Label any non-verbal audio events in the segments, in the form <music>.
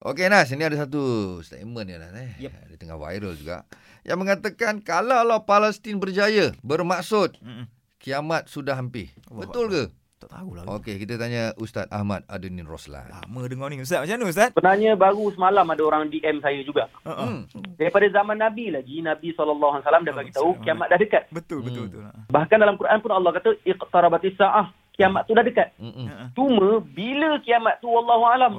Okey Nas, ini ada satu statement ni Nas eh. Yep. Dia tengah viral juga. Yang mengatakan kalau Palestin berjaya bermaksud Mm-mm. kiamat sudah hampir. Allah Betul ke? Tak tahulah. Okey, kita tanya Ustaz Ahmad Adenin Roslan. Lama dengar ni Ustaz. Macam mana Ustaz? Sebenarnya baru semalam ada orang DM saya juga. Uh-uh. Hmm. Daripada zaman Nabi lagi, Nabi SAW dah bagi tahu kiamat dah dekat. Betul, betul, Hmm. betul. Ha. Bahkan dalam Quran pun Allah kata iqtarabatis saah, kiamat tu dah dekat. Mm-mm. Ha. Cuma bila kiamat tu wallahu alam.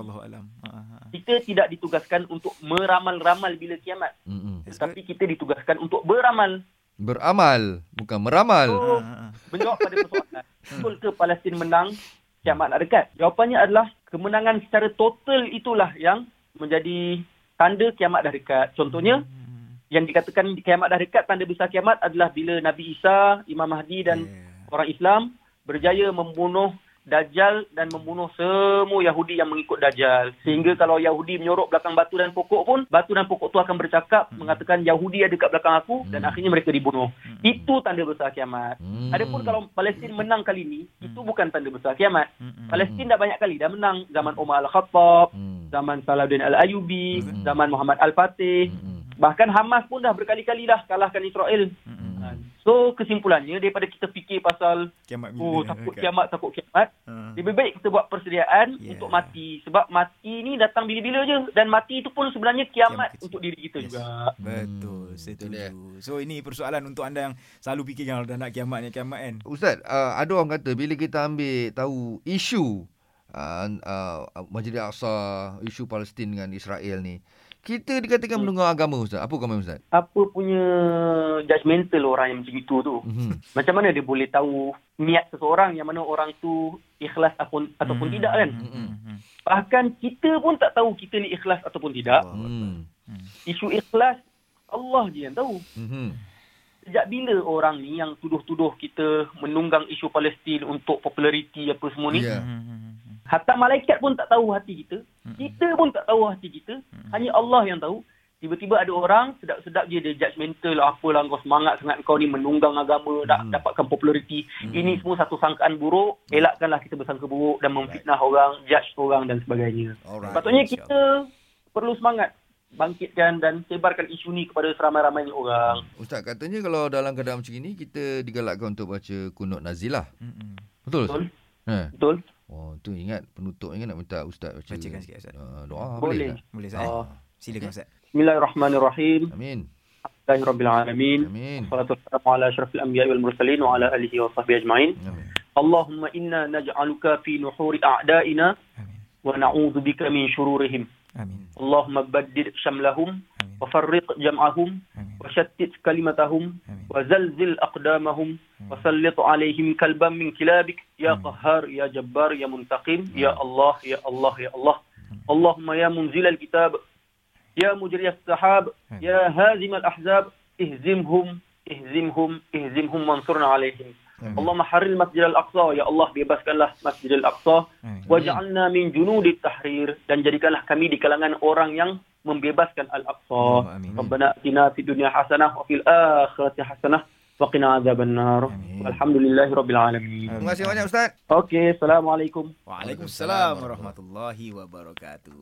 Kita tidak ditugaskan untuk meramal-ramal bila kiamat. Mm-mm. Tetapi kita ditugaskan untuk beramal. Beramal, bukan meramal. So, Ha, ha. menjawab pada persoalan. <laughs> Betul ke Palestin menang, kiamat nak dekat? Jawapannya adalah kemenangan secara total itulah yang menjadi tanda kiamat dah dekat. Contohnya, Hmm. yang dikatakan kiamat dah dekat, tanda besar kiamat adalah bila Nabi Isa, Imam Mahdi dan Yeah. orang Islam berjaya membunuh Dajjal dan membunuh semua Yahudi yang mengikut Dajjal. Sehingga kalau Yahudi menyorok belakang batu dan pokok pun, batu dan pokok tu akan bercakap Hmm. mengatakan Yahudi ada kat belakang aku dan Hmm. akhirnya mereka dibunuh. Hmm. Itu tanda besar kiamat. Hmm. Adapun kalau Palestin menang kali ini, Hmm. itu bukan tanda besar kiamat. Hmm. Palestin dah banyak kali dah menang. Zaman Umar Al-Khattab, Hmm. zaman Salahuddin Al-Ayubi, Hmm. zaman Muhammad Al-Fatih. Mm-mm. Bahkan Hamas pun dah berkali-kali dah kalahkan Israel. Hmm. So kesimpulannya daripada kita fikir pasal Kiamat bila oh takut dekat. kiamat takut kiamat, Ha. lebih baik kita buat persediaan Yeah. untuk mati sebab mati ni datang bila-bila je dan mati itu pun sebenarnya Kiamat kiamat, untuk diri kita Yes. juga. Betul, Hmm, setuju. So ini persoalan untuk anda yang selalu fikir kalau dah nak kiamat ni kiamat kan. Ustaz, uh, ada orang kata bila kita ambil tahu isu uh, uh, Masjid Al-Aqsa, isu Palestin dengan Israel ni, kita dikatakan Hmm. menunggang agama Ustaz. Apa komen Ustaz? Apa punya judgemental orang yang macam itu tu? Mhm. Macam mana dia boleh tahu niat seseorang yang mana orang tu ikhlas ataupun ataupun Hmm. tidak kan? Hmm. Hmm. Bahkan kita pun tak tahu kita ni ikhlas ataupun tidak. Allah Hmm. Hmm. Isu ikhlas Allah je yang tahu. Mhm. Sejak bila orang ni yang tuduh-tuduh kita menunggang isu Palestin untuk populariti apa semua ni? Ya. Hmm. Hmm. Hatta malaikat pun tak tahu hati kita. Hmm. Kita pun tak tahu hati kita. Hmm. Hanya Allah yang tahu. Tiba-tiba ada orang sedap-sedap je dia judgemental apalah kau semangat sangat kau ni menunggang agama nak Hmm. dapatkan populariti. Hmm. Ini semua satu sangkaan buruk. Elakkanlah kita bersangka buruk dan memfitnah orang, judge orang dan sebagainya. Alright. Patutnya kita perlu semangat bangkitkan dan sebarkan isu ni kepada seramai-ramainya orang. Ustaz katanya kalau dalam keadaan macam ini kita digalakkan untuk baca kunut nazilah. Hmm. Betul? Betul? Ha. Betul? Tu ingat penutup ingat nak minta ustaz baca. Bacakan sikit, Ustaz. Uh, doa boleh. Boleh. tak? Boleh Ustaz. Oh. Silakan Ustaz. Bismillahirrahmanirrahim. Amin. Alhamdulillahirrahmanirrahim. Amin. Salatu wassalamu ala asyrafil anbiya'i wal mursalin wa ala alihi wa sahbihi ajma'in. Amin. Allahumma inna naj'aluka fi nuhuri a'da'ina Amin. wa na'udzu bika min shururihim. Amin. Allahumma baddid shamlahum Amin. wa farriq jam'ahum Amin. wa shattit kalimatahum Amin. wa zalzil aqdamahum sallit alaihim kalban min kilabik ya Amin. qahhar ya jabbar ya muntaqim ya Allah ya Allah ya Allah Allahumma ya munzil al-kitab ya mujri as-sahab Amin. ya hazim al-ahzab ihzimhum ihzimhum ihzimhum wansurna alaihim Amin. Allahumma haril masjid al-aqsa ya Allah bebaskanlah masjid al-aqsa Amin. waj'alna min junudit tahrir dan jadikanlah kami di kalangan orang yang membebaskan al-aqsa. Allahumma amin. Rabbana atina fid dunya hasanah wa fil akhirati hasanah qina adzabannar Amin. walhamdulillahi rabbil alamin Terima kasih banyak ustaz. okey assalamualaikum Waalaikumsalam warahmatullahi wabarakatuh.